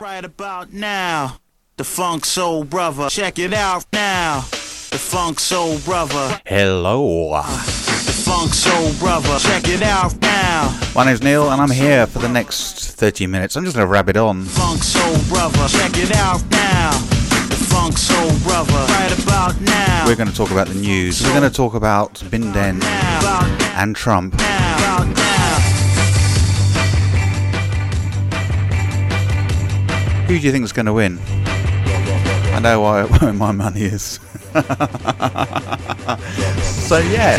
Right about now, the Funk Soul Brother. Check it out now, the Funk Soul Brother. Hello. The Funk Soul Brother. Check it out now. My name's Neil, and I'm here for the next 30 minutes. I'm just going to wrap it on. Funk Soul Brother. Check it out now. The Funk Soul Brother. Right about now. We're going to talk about the news. We're going to talk about Bin Den and Trump. now. Who do you think is going to win? I know where my money is. so yeah,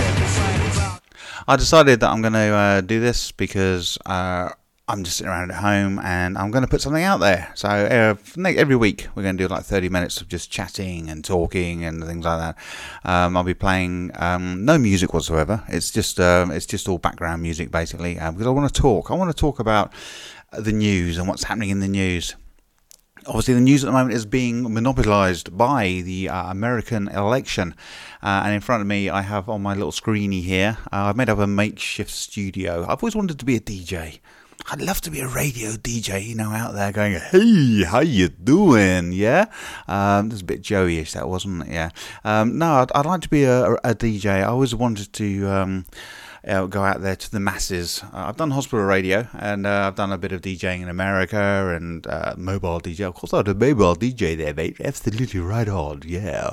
I decided that I'm going to uh, do this because uh, I'm just sitting around at home and I'm going to put something out there. So uh, every week we're going to do like 30 minutes of just chatting and talking and things like that. Um, I'll be playing um, no music whatsoever. It's just um, it's just all background music basically uh, because I want to talk. I want to talk about the news and what's happening in the news obviously the news at the moment is being monopolized by the uh, American election. Uh, and in front of me, I have on my little screeny here, uh, I've made up a makeshift studio. I've always wanted to be a DJ. I'd love to be a radio DJ, you know, out there going, "Hey, how you doing?" Yeah, um, that's a bit Joey-ish, that wasn't it? Yeah. Um, no, I'd, I'd like to be a, a DJ. I always wanted to. Um, uh, go out there to the masses. Uh, I've done hospital radio and uh, I've done a bit of DJing in America and uh, mobile DJ. Of course, I had a mobile DJ there, mate. Absolutely right on, yeah.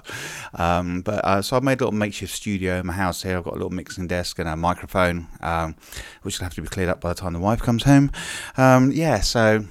Um, but uh, so I've made a little makeshift studio in my house here. I've got a little mixing desk and a microphone, um, which will have to be cleared up by the time the wife comes home. Um, yeah, so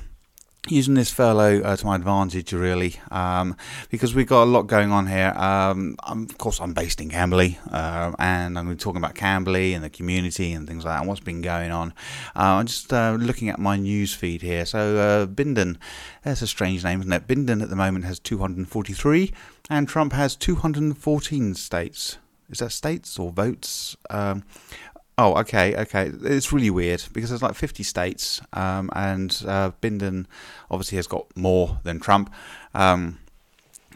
using this furlough uh, to my advantage really um, because we've got a lot going on here. Um, of course I'm based in Camberley uh, and I'm talking about Camberley and the community and things like that and what's been going on. Uh, I'm just uh, looking at my news feed here. So uh, Bindon that's a strange name isn't it? Bindon at the moment has 243 and Trump has 214 states. Is that states or votes? Um, Oh, okay, okay. It's really weird because there's like 50 states, um, and uh, obviously has got more than Trump, um,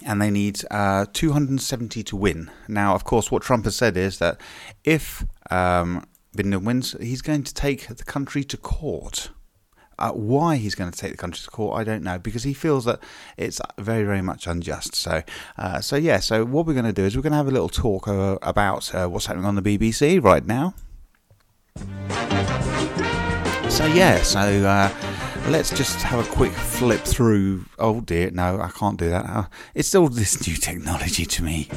and they need uh, 270 to win. Now, of course, what Trump has said is that if um, wins, he's going to take the country to court. Uh, why he's going to take the country to court, I don't know, because he feels that it's very, very much unjust. So, uh, so yeah. So what we're going to do is we're going to have a little talk uh, about uh, what's happening on the BBC right now. So yeah, so uh, let's just have a quick flip through. Oh dear, no, I can't do that. Uh, it's all this new technology to me.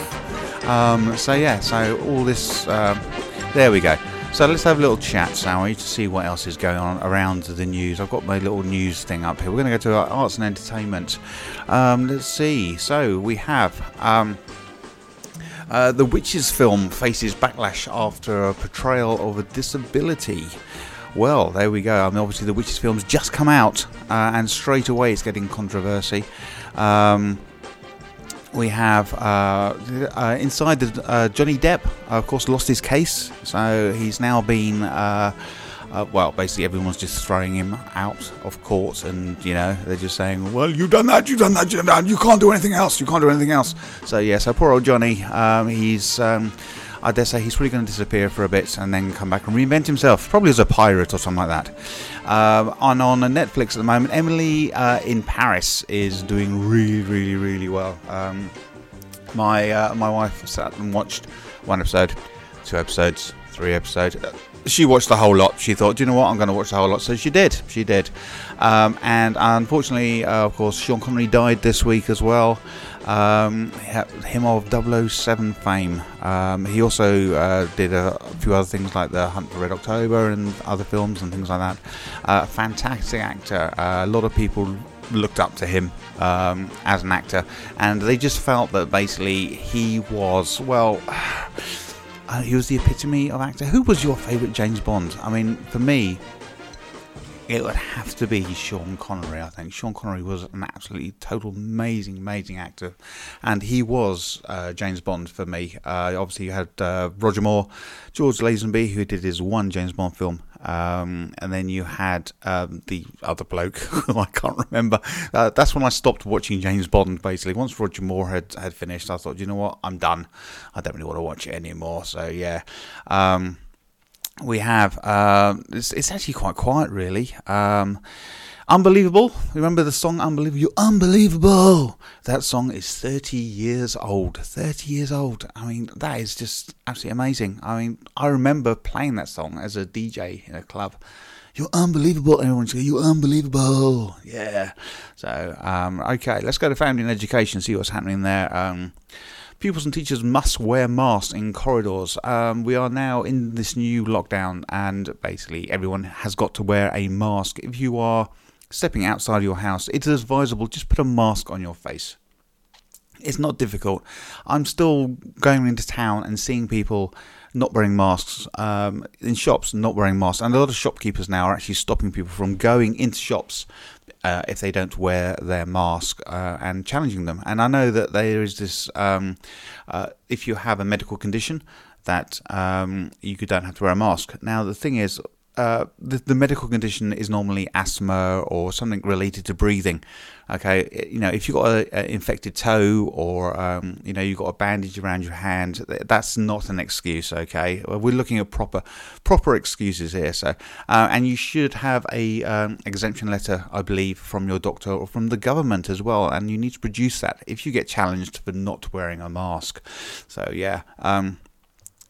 um, so yeah, so all this. Uh, there we go. So let's have a little chat, shall we, to see what else is going on around the news. I've got my little news thing up here. We're going to go to arts and entertainment. Um, let's see. So we have. Um, uh, the Witches film faces backlash after a portrayal of a disability. Well, there we go. I mean, obviously, the Witches film's just come out, uh, and straight away it's getting controversy. Um, we have uh, uh, inside the uh, Johnny Depp, of course, lost his case, so he's now been. Uh, well, basically, everyone's just throwing him out of court, and you know they're just saying, "Well, you've done that, you've done that, you've done that. You can't do anything else. You can't do anything else." So yeah, so poor old Johnny, um, he's. Um, I dare say he's probably going to disappear for a bit and then come back and reinvent himself, probably as a pirate or something like that. Um, and on Netflix at the moment, Emily uh, in Paris is doing really, really, really well. Um, my uh, my wife sat and watched one episode, two episodes, three episodes. She watched the whole lot. She thought, do you know what? I'm going to watch the whole lot. So she did. She did. Um, and unfortunately, uh, of course, Sean Connery died this week as well. Um, him of 007 fame. Um, he also uh, did a, few other things like The Hunt for Red October and other films and things like that. Uh, fantastic actor. Uh, a lot of people looked up to him um, as an actor, and they just felt that basically he was, well. Uh, he was the epitome of actor. Who was your favourite James Bond? I mean, for me, it would have to be Sean Connery, I think. Sean Connery was an absolutely total amazing, amazing actor. And he was uh, James Bond for me. Uh, obviously, you had uh, Roger Moore, George Lazenby, who did his one James Bond film. Um, and then you had um, the other bloke, who I can't remember. Uh, that's when I stopped watching James Bond, basically. Once Roger Moore had, had finished, I thought, you know what, I'm done. I don't really want to watch it anymore. So, yeah. Um, we have uh, it's, it's, actually quite quiet really um, Unbelievable. Remember the song Unbelievable? You're unbelievable. That song is 30 years old. 30 years old. I mean, that is just absolutely amazing. I mean, I remember playing that song as a DJ in a club. You're unbelievable. Everyone's going, You're unbelievable. Yeah. So, um, okay, let's go to family and education, see what's happening there. Um, pupils and teachers must wear masks in corridors. Um, we are now in this new lockdown, and basically everyone has got to wear a mask. If you are stepping outside your house, it is advisable just put a mask on your face. It's not difficult. I'm still going into town and seeing people not wearing masks um, in shops, not wearing masks, and a lot of shopkeepers now are actually stopping people from going into shops uh, if they don't wear their mask uh, and challenging them. And I know that there is this um, uh, if you have a medical condition that um, you don't have to wear a mask. Now the thing is, uh, the, the medical condition is normally asthma or something related to breathing. Okay, you know, if you've got an infected toe or um, you know you've got a bandage around your hand, that's not an excuse. Okay, we're looking at proper proper excuses here. So, uh, and you should have a um, exemption letter, I believe, from your doctor or from the government as well, and you need to produce that if you get challenged for not wearing a mask. So, yeah. Um,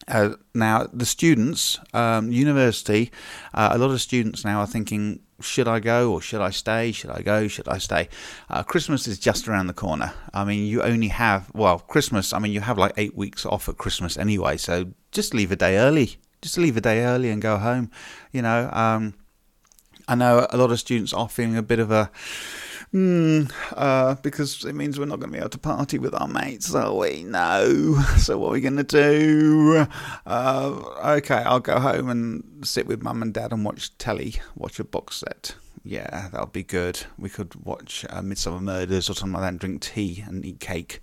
uh, now, the students, um, university, uh, a lot of students now are thinking, should I go or should I stay? Should I go? Should I stay? Uh, Christmas is just around the corner. I mean, you only have, well, Christmas, I mean, you have like eight weeks off at Christmas anyway, so just leave a day early. Just leave a day early and go home. You know, um, I know a lot of students are feeling a bit of a, Hmm, uh, because it means we're not going to be able to party with our mates, are we? No. So what are we going to do? Uh, okay, I'll go home and sit with mum and dad and watch telly, watch a box set. Yeah, that'll be good. We could watch uh, Midsomer Murders or something like that and drink tea and eat cake.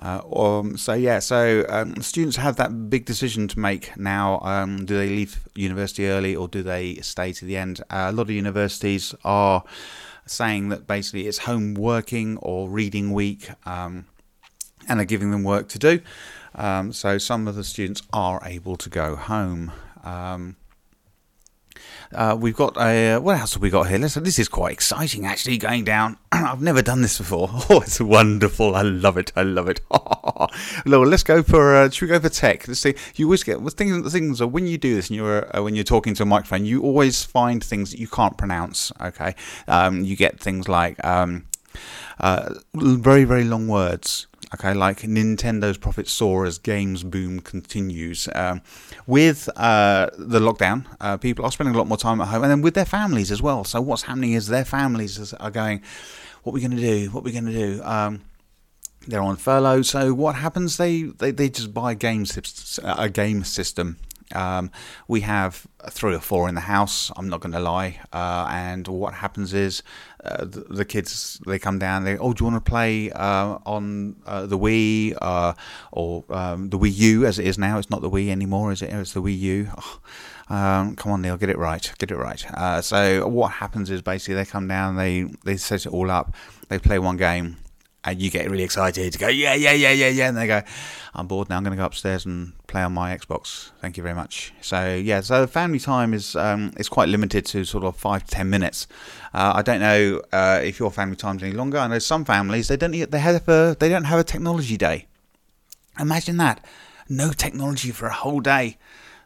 Uh, um, so yeah, so um, students have that big decision to make now. Um, do they leave university early or do they stay to the end? Uh, a lot of universities are saying that basically it's home working or reading week um, and are giving them work to do. Um, so some of the students are able to go home. Um, uh, we've got a what else have we got here? Listen, this is quite exciting actually. Going down, I've never done this before. Oh, it's wonderful! I love it. I love it. well, let's go for uh, should we go for tech? Let's see. You always get the things. Things are when you do this and you're uh, when you're talking to a microphone, you always find things that you can't pronounce. Okay, um, you get things like um, uh, very very long words okay, like Nintendo's profits soar as games boom continues. Um, with uh, the lockdown, uh, people are spending a lot more time at home and then with their families as well. So, what's happening is their families are going, What are we going to do? What are we going to do? Um, they're on furlough, so what happens? They they, they just buy game, a game system um, we have three or four in the house. I'm not going to lie. Uh, and what happens is uh, the, the, kids they come down. They oh, do you want to play uh, on uh, the Wii uh, or um, the Wii U as it is now? It's not the Wii anymore, is it? It's the Wii U. Oh, um, come on, Neil, get it right. Get it right. Uh, so what happens is basically they come down. They they set it all up. They play one game and you get really excited to go, yeah, yeah, yeah, yeah, yeah. And they go, I'm bored now. I'm going to go upstairs and play on my Xbox. Thank you very much. So yeah, so family time is um, quite limited to sort of five to ten minutes. Uh, I don't know uh, if your family time's any longer. I know some families they don't they have a, they don't have a technology day. Imagine that, no technology for a whole day.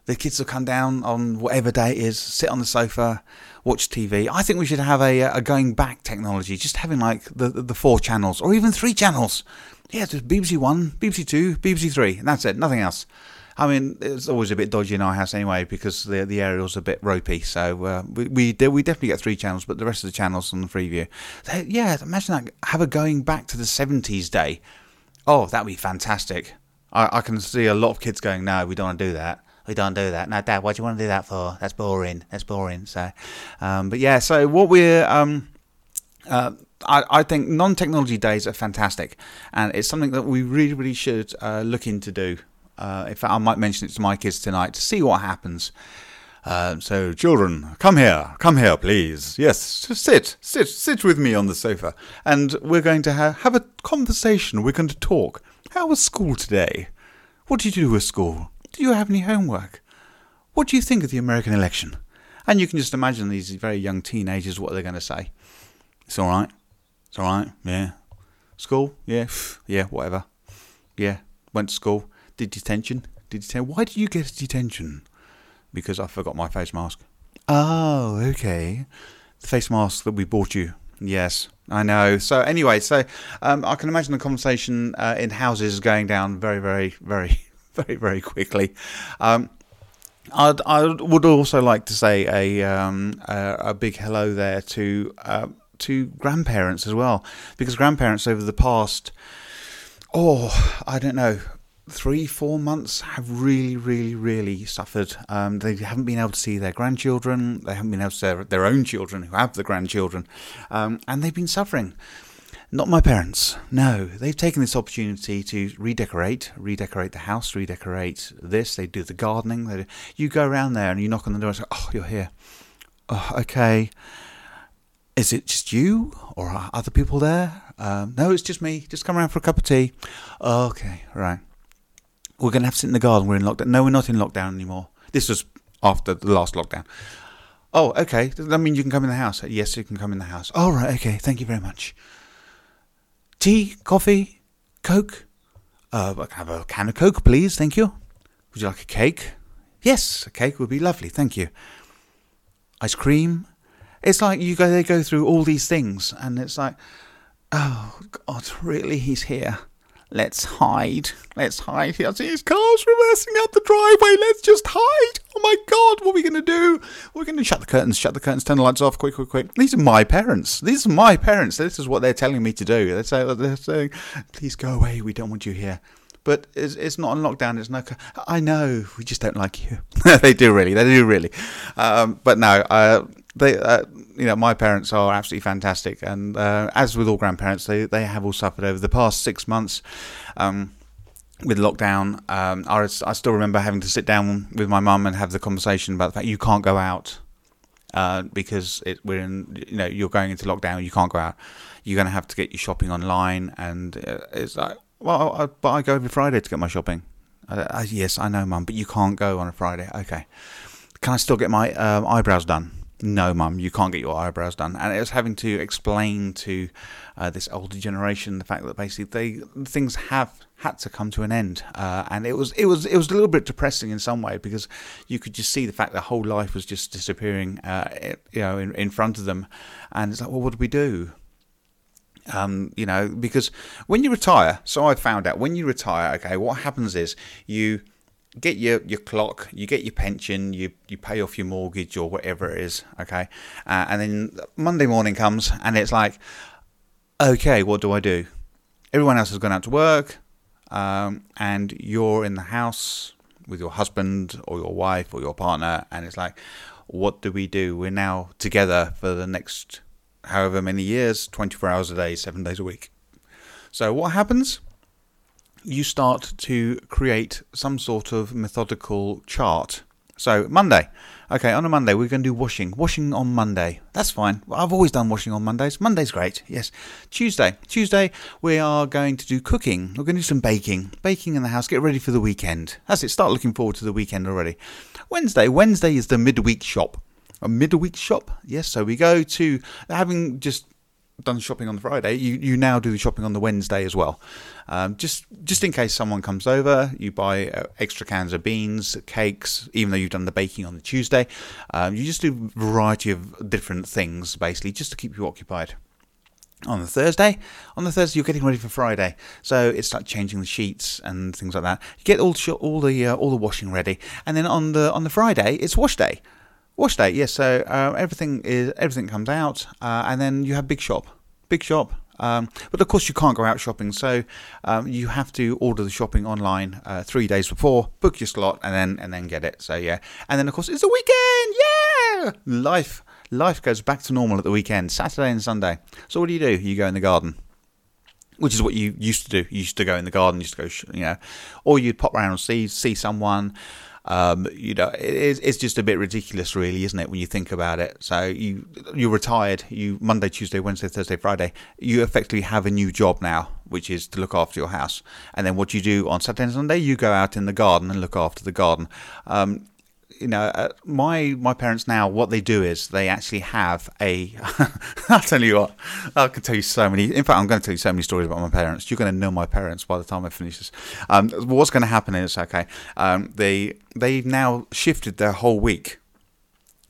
The kids will come down on whatever day it is, sit on the sofa, watch TV. I think we should have a, a going back technology, just having like the, the four channels or even three channels. Yeah, just BBC One, BBC Two, BBC Three, and that's it. Nothing else. I mean, it's always a bit dodgy in our house anyway because the the aerial's a bit ropey. So uh, we we, we definitely get three channels, but the rest of the channels on the Freeview. Yeah, imagine that. Have a going back to the seventies day. Oh, that'd be fantastic. I, I can see a lot of kids going, no, we don't want to do that we don't do that. No, Dad, what do you want to do that for? That's boring. That's boring. So, um, but yeah, so what we're, um, uh, I, I, think non technology days are fantastic, and it's something that we really, really should uh, look into do. Uh, in fact, I might mention it to my kids tonight to see what happens. Uh, so, children, come here, come here, please. Yes, just sit, sit, sit with me on the sofa, and we're going to ha- have a conversation. We're going to talk. How was school today? What did you do at school? Do you have any homework? What do you think of the American election? And you can just imagine these very young teenagers what they're going to say. It's all right. It's all right. Yeah. School? Yeah. Yeah. Whatever. Yeah. Went to school. Did detention. Did detention. Why did you get a detention? Because I forgot my face mask. Oh, okay. The face mask that we bought you. Yes, I know. So anyway, so um, I can imagine the conversation uh, in houses going down very, very, very, very, very quickly. Um, I'd, I would also like to say a um, a, a, big hello there to uh, to grandparents as well, because grandparents over the past oh I don't know three, four months have really, really, really suffered. Um, they haven't been able to see their grandchildren. They haven't been able to see their own children who have the grandchildren, um, and they've been suffering. Not my parents. No, they've taken this opportunity to redecorate, redecorate the house, redecorate this. They do the gardening. They do, you go around there and you knock on the door and say, "Oh, you're here. Oh, okay. Is it just you, or are other people there? Um, no, it's just me. Just come around for a cup of tea. okay, right." we're going to have to sit in the garden. We're in lockdown. No, we're not in lockdown anymore. This was after the last lockdown. Oh, okay. Does that mean you can come in the house? Yes, you can come in the house. All oh, right. Okay. Thank you very much. Tea, coffee, Coke. Uh, I can have a can of Coke, please. Thank you. Would you like a cake? Yes, a cake would be lovely. Thank you. Ice cream. It's like you go. They go through all these things, and it's like, oh God, really? He's here. Let's hide. Let's hide. I see his car's reversing out the driveway. Let's just hide. Oh my god, what are we going to do? We're going to shut the curtains, shut the curtains, turn the lights off, quick, quick, quick. These are my parents. These are my parents. This is what they're telling me to do. They're saying, they're saying please go away. We don't want you here. But it's, it's not on lockdown. It's no. I know. We just don't like you. they do really. They do really. Um, but no. Uh, they. Uh, you know, my parents are absolutely fantastic, and uh, as with all grandparents, they they have all suffered over the past six months. Um, with lockdown, um, I, I still remember having to sit down with my mum and have the conversation about the fact you can't go out uh, because it, we're in, you know, you're going into lockdown. You can't go out. You're going to have to get your shopping online, and uh, it's like, well, I, but I go every Friday to get my shopping. I, yes, I know, mum, but you can't go on a Friday. Okay, can I still get my um, eyebrows done? No, mum, you can't get your eyebrows done. And it was having to explain to uh, this older generation the fact that basically they things have had to come to an end. Uh, and it was it was it was a little bit depressing in some way because you could just see the fact that whole life was just disappearing, uh, you know, in, in front of them. And it's like, well, what do we do? Um, you know, because when you retire, so I found out when you retire, okay, what happens is you get your, your clock, you get your pension, you, you pay off your mortgage or whatever it is, okay? Uh, and then Monday morning comes and it's like, okay, what do I do? Everyone else has gone out to work um, and you're in the house with your husband or your wife or your partner, and it's like, what do we do? We're now together for the next however many years, 24 hours a day, seven days a week. So what happens? You start to create some sort of methodical chart. So, Monday. Okay, on a Monday, we're going to do washing. Washing on Monday. That's fine. I've always done washing on Mondays. Monday's great. Yes. Tuesday. Tuesday, we are going to do cooking. We're going to do some baking. Baking in the house. Get ready for the weekend. That's it. Start looking forward to the weekend already. Wednesday. Wednesday is the midweek shop. A midweek shop. Yes. So we go to having just done shopping on the Friday, you, you now do the shopping on the Wednesday as well. Um, just just in case someone comes over, you buy uh, extra cans of beans, cakes, even though you've done the baking on the Tuesday. Um, you just do a variety of different things basically just to keep you occupied. On the Thursday, on the Thursday you're getting ready for Friday, so it's like changing the sheets and things like that. You get all all the uh, all the washing ready, and then on the on the Friday it's wash day. Wash day, yes. So uh, everything is everything comes out, uh, and then you have big shop, big shop. Um, but of course, you can't go out shopping, so um, you have to order the shopping online uh, three days before, book your slot, and then and then get it. So yeah, and then of course it's the weekend. Yeah, life life goes back to normal at the weekend, Saturday and Sunday. So what do you do? You go in the garden which is what you used to do. You used to go in the garden, you used to go, you know, or you'd pop around and see see someone, um, you know, it, it's just a bit ridiculous, really, isn't it? When you think about it. So you you're retired. You Monday, Tuesday, Wednesday, Thursday, Friday. You effectively have a new job now, which is to look after your house. And then what you do on Saturday and Sunday, you go out in the garden and look after the garden. Um, you know, uh, my my parents now, what they do is they actually have a. I'll tell you what, I can tell you so many. In fact, I'm going to tell you so many stories about my parents. You're going to know my parents by the time I finish this. Um, what's going to happen is okay. Um, they they've now shifted their whole week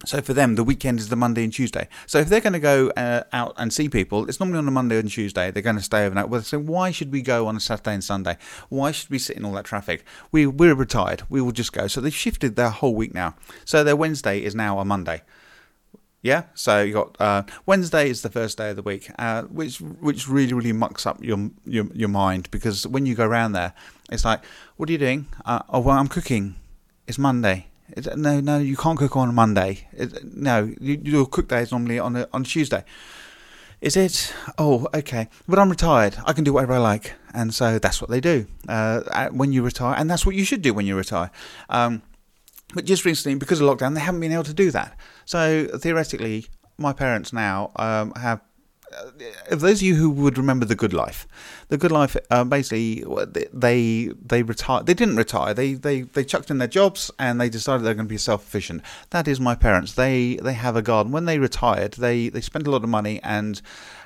so for them, the weekend is the Monday and Tuesday. So if they're going to go uh, out and see people, it's normally on a Monday and Tuesday. They're going to stay overnight. Well, so why should we go on a Saturday and Sunday? Why should we sit in all that traffic? We we're retired. We will just go. So they've shifted their whole week now. So their Wednesday is now a Monday. Yeah, so you got uh, Wednesday is the first day of the week, uh, which which really really mucks up your, your your mind because when you go around there, it's like, what are you doing? Uh, oh well, I'm cooking. It's Monday no, no, you can't cook on Monday. no, you, your cook day is normally on a, on Tuesday. Is it? Oh, okay. But I'm retired. I can do whatever I like, and so that's what they do uh, when you retire, and that's what you should do when you retire. Um, but just recently, because of lockdown, they haven't been able to do that. So theoretically, my parents now um, have uh, those of you who would remember the Good Life, the Good Life, uh, basically they they retired. They didn't retire. They they they chucked in their jobs and they decided they're going to be self efficient. That is my parents. They they have a garden. When they retired, they they spent a lot of money and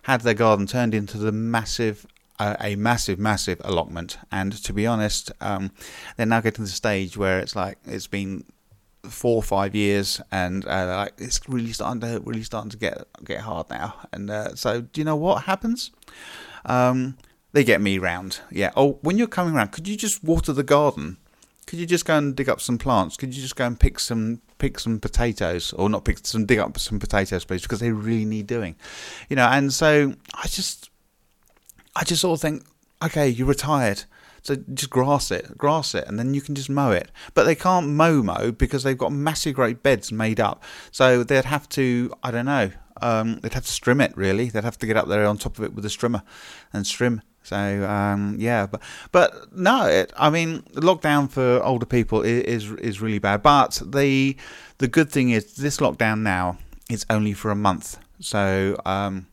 had their garden turned into the massive a, a, massive, massive allotment. And to be honest, um, they're now getting to the stage where it's like it's been four or five years, and uh, like it's really starting to really starting to get get hard now. And uh, so, do you know what happens? Um, they get me round. Yeah. Oh, when you're coming round, could you just water the garden? Could you just go and dig up some plants? Could you just go and pick some pick some potatoes, or not pick some dig up some potatoes, please, because they really need doing. You know. And so I just I just sort of think, okay, you're retired so just grass it, grass it, and then you can just mow it. But they can't mow mow because they've got massive great beds made up. So they'd have to, I don't know, um, they'd have to strim it really. They'd have to get up there on top of it with a strimmer and strim. So um, yeah, but but no, it, I mean lockdown for older people is, is is really bad. But the the good thing is this lockdown now is only for a month. So um,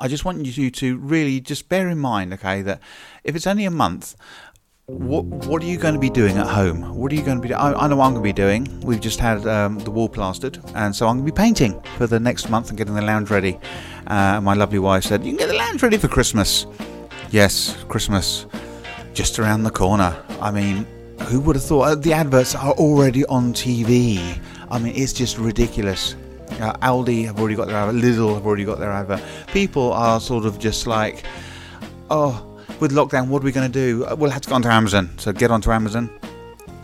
I just want you to really just bear in mind, okay, that if it's only a month, what what are you going to be doing at home? What are you going to be? I, I know what I'm going to be doing. We've just had um, the wall plastered, and so I'm going to be painting for the next month and getting the lounge ready. Uh, my lovely wife said, "You can get the lounge ready for Christmas." Yes, Christmas, just around the corner. I mean, who would have thought? Uh, the adverts are already on TV. I mean, it's just ridiculous. Uh, Aldi have already got their advert. Lidl have already got their advert. People are sort of just like, oh, with lockdown, what are we going to do? Uh, we'll have to go onto Amazon. So get onto Amazon.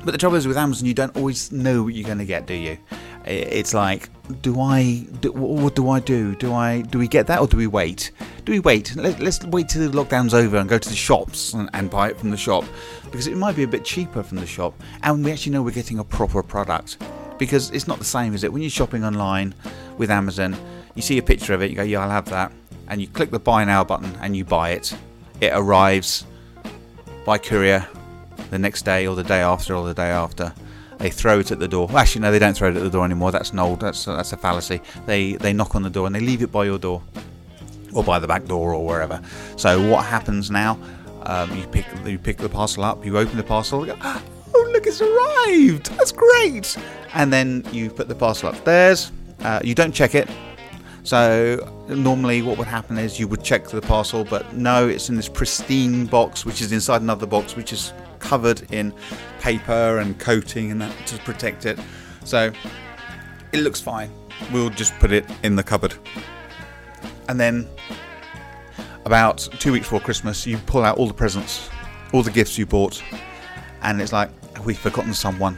But the trouble is with Amazon, you don't always know what you're going to get, do you? It's like, do I? Do, what do I do? Do I? Do we get that, or do we wait? Do we wait? Let, us wait till the lockdown's over and go to the shops and, and buy it from the shop because it might be a bit cheaper from the shop, and we actually know we're getting a proper product because it's not the same, is it? When you're shopping online with Amazon, you see a picture of it, you go, yeah, I'll have that, and you click the buy now button and you buy it. It arrives by courier the next day or the day after or the day after. They throw it at the door. Actually, no, they don't throw it at the door anymore. That's an old. That's that's a fallacy. They they knock on the door and they leave it by your door, or by the back door or wherever. So what happens now? Um, you pick you pick the parcel up. You open the parcel. Go, oh look, it's arrived. That's great. And then you put the parcel upstairs. Uh, you don't check it. So normally, what would happen is you would check the parcel, but no, it's in this pristine box, which is inside another box, which is covered in paper and coating and that to protect it. So it looks fine. We'll just put it in the cupboard. And then about two weeks before Christmas, you pull out all the presents, all the gifts you bought, and it's like we've forgotten someone,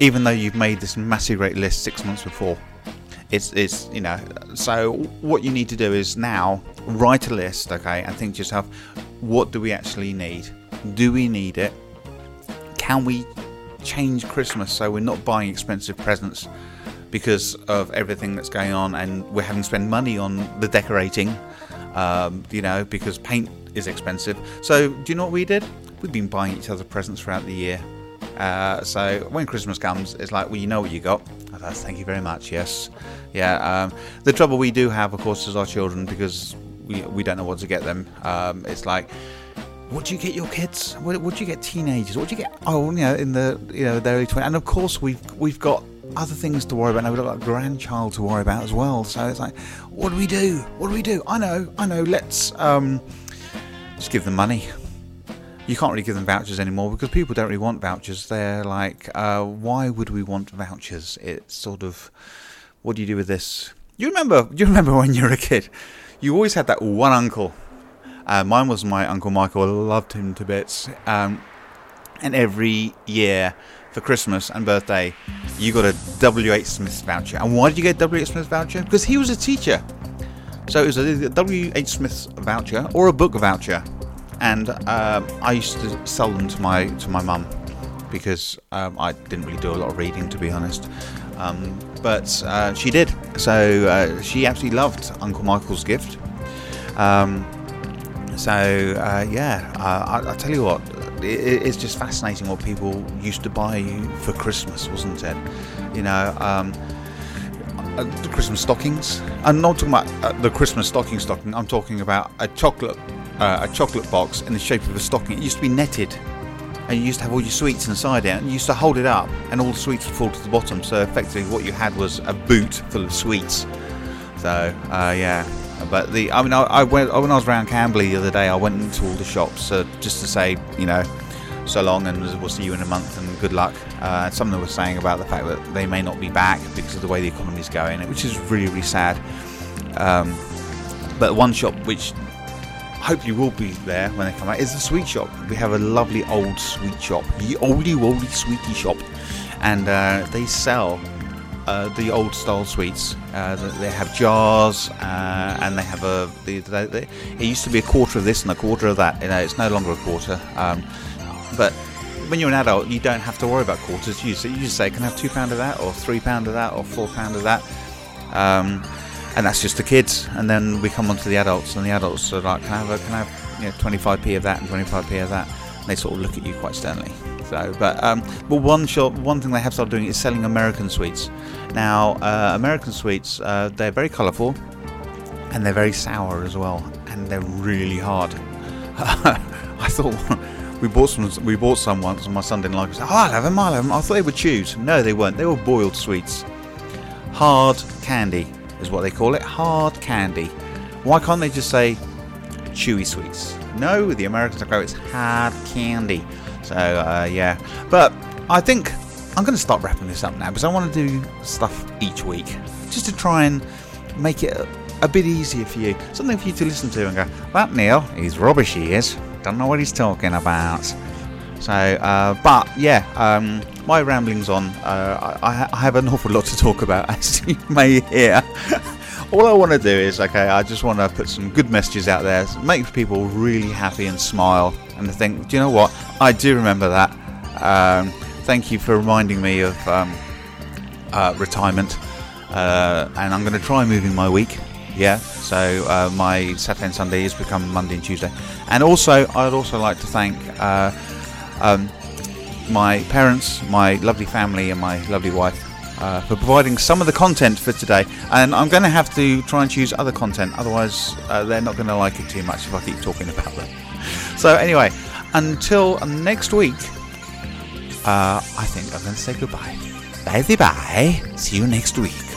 even though you've made this massive great list six months before. It's, it's you know so what you need to do is now write a list okay and think to yourself what do we actually need? Do we need it? Can we change christmas so we're not buying expensive presents because of everything that's going on and we're having to spend money on the decorating um, you know because paint is expensive? So do you know what we did? We've been buying each other presents throughout the year uh, so when Christmas comes, it's like, well, you know what you got. Oh, thank you very much. Yes, yeah. Um, the trouble we do have, of course, is our children because we we don't know what to get them. Um, it's like what do you get your kids? What, what do you get teenagers? What do you get? Oh, you know, in the you know the early 20s. And of course, we've we've got other things to worry about. Now we've got a grandchild to worry about as well. So it's like, what do we do? What do we do? I know, I know. Let's um, just give them money. You can't really give them vouchers anymore because people don't really want vouchers. They're like, uh, why would we want vouchers? It's sort of, what do you do with this? You remember? You remember when you were a kid? You always had that one uncle. Uh, mine was my uncle Michael. I loved him to bits. Um, and every year for Christmas and birthday, you got a W.H. Smith voucher. And why did you get W.H. Smith voucher? Because he was a teacher. So it was a W.H. Smith voucher or a book voucher, and um, I used to sell them to my to my mum because um, I didn't really do a lot of reading, to be honest. Um, but uh, she did, so uh, she absolutely loved Uncle Michael's gift. Um, so uh, yeah, uh, I, I tell you what, it, it's just fascinating what people used to buy you for Christmas, wasn't it? You know, um, uh, the Christmas stockings. I'm not talking about uh, the Christmas stocking stocking. I'm talking about a chocolate, uh, a chocolate box in the shape of a stocking. It used to be netted, and you used to have all your sweets inside it. And you used to hold it up, and all the sweets would fall to the bottom. So effectively, what you had was a boot full of sweets. So uh, yeah, but the I mean I, I, went when I was around Camberley the other day. I went into all the shops uh, just to say you know so long and we'll see you in a month and good luck. Uh, some of them were saying about the fact that they may not be back because of the way the economy is going, which is really really sad. Um, but one shop which hopefully will be there when they come out is the sweet shop. We have a lovely old sweet shop, the oldie oldie sweetie shop, and uh, they sell uh, the old style sweets. Uh, they have jars uh, and they have a. They, they, they, it used to be a quarter of this and a quarter of that. You know, it's no longer a quarter. Um, but when you're an adult, you don't have to worry about quarters. You, so you just say, "Can I have two pound of that, or three pound of that, or four pound of that?" Um, and that's just the kids. And then we come on to the adults, and the adults are like, "Can I have a, can I have you know 25p of that and 25p of that?" And they sort of look at you quite sternly. So, but um, but one shop, one thing they have started doing is selling American sweets. Now, uh, American sweets, uh, they're very colourful and they're very sour as well, and they're really hard. I thought we bought some. We bought some once, and my son didn't like it. Oh, I'll have them. I'll have them. I thought they were chews. No, they weren't. They were boiled sweets. Hard candy is what they call it. Hard candy. Why can't they just say chewy sweets? No, the Americans are go. It's hard candy. So uh, yeah, but I think I'm going to start wrapping this up now because I want to do stuff each week just to try and make it a, a bit easier for you, something for you to listen to and go, "That Neil, he's rubbish. He is. Don't know what he's talking about." So, uh, but yeah, um, my ramblings on. Uh, I, I, have an awful lot to talk about, as you may hear. All I want to do is, okay, I just want to put some good messages out there, make people really happy and smile, and think, do you know what? I do remember that. Um, thank you for reminding me of um, uh, retirement, uh, and I'm going to try moving my week. Yeah, so uh, my Saturday and Sunday has become Monday and Tuesday, and also I'd also like to thank uh, um, my parents, my lovely family, and my lovely wife uh, for providing some of the content for today. And I'm going to have to try and choose other content, otherwise, uh, they're not going to like it too much if I keep talking about them. So, anyway, until next week, uh, I think I'm going to say goodbye. Bye bye. See you next week.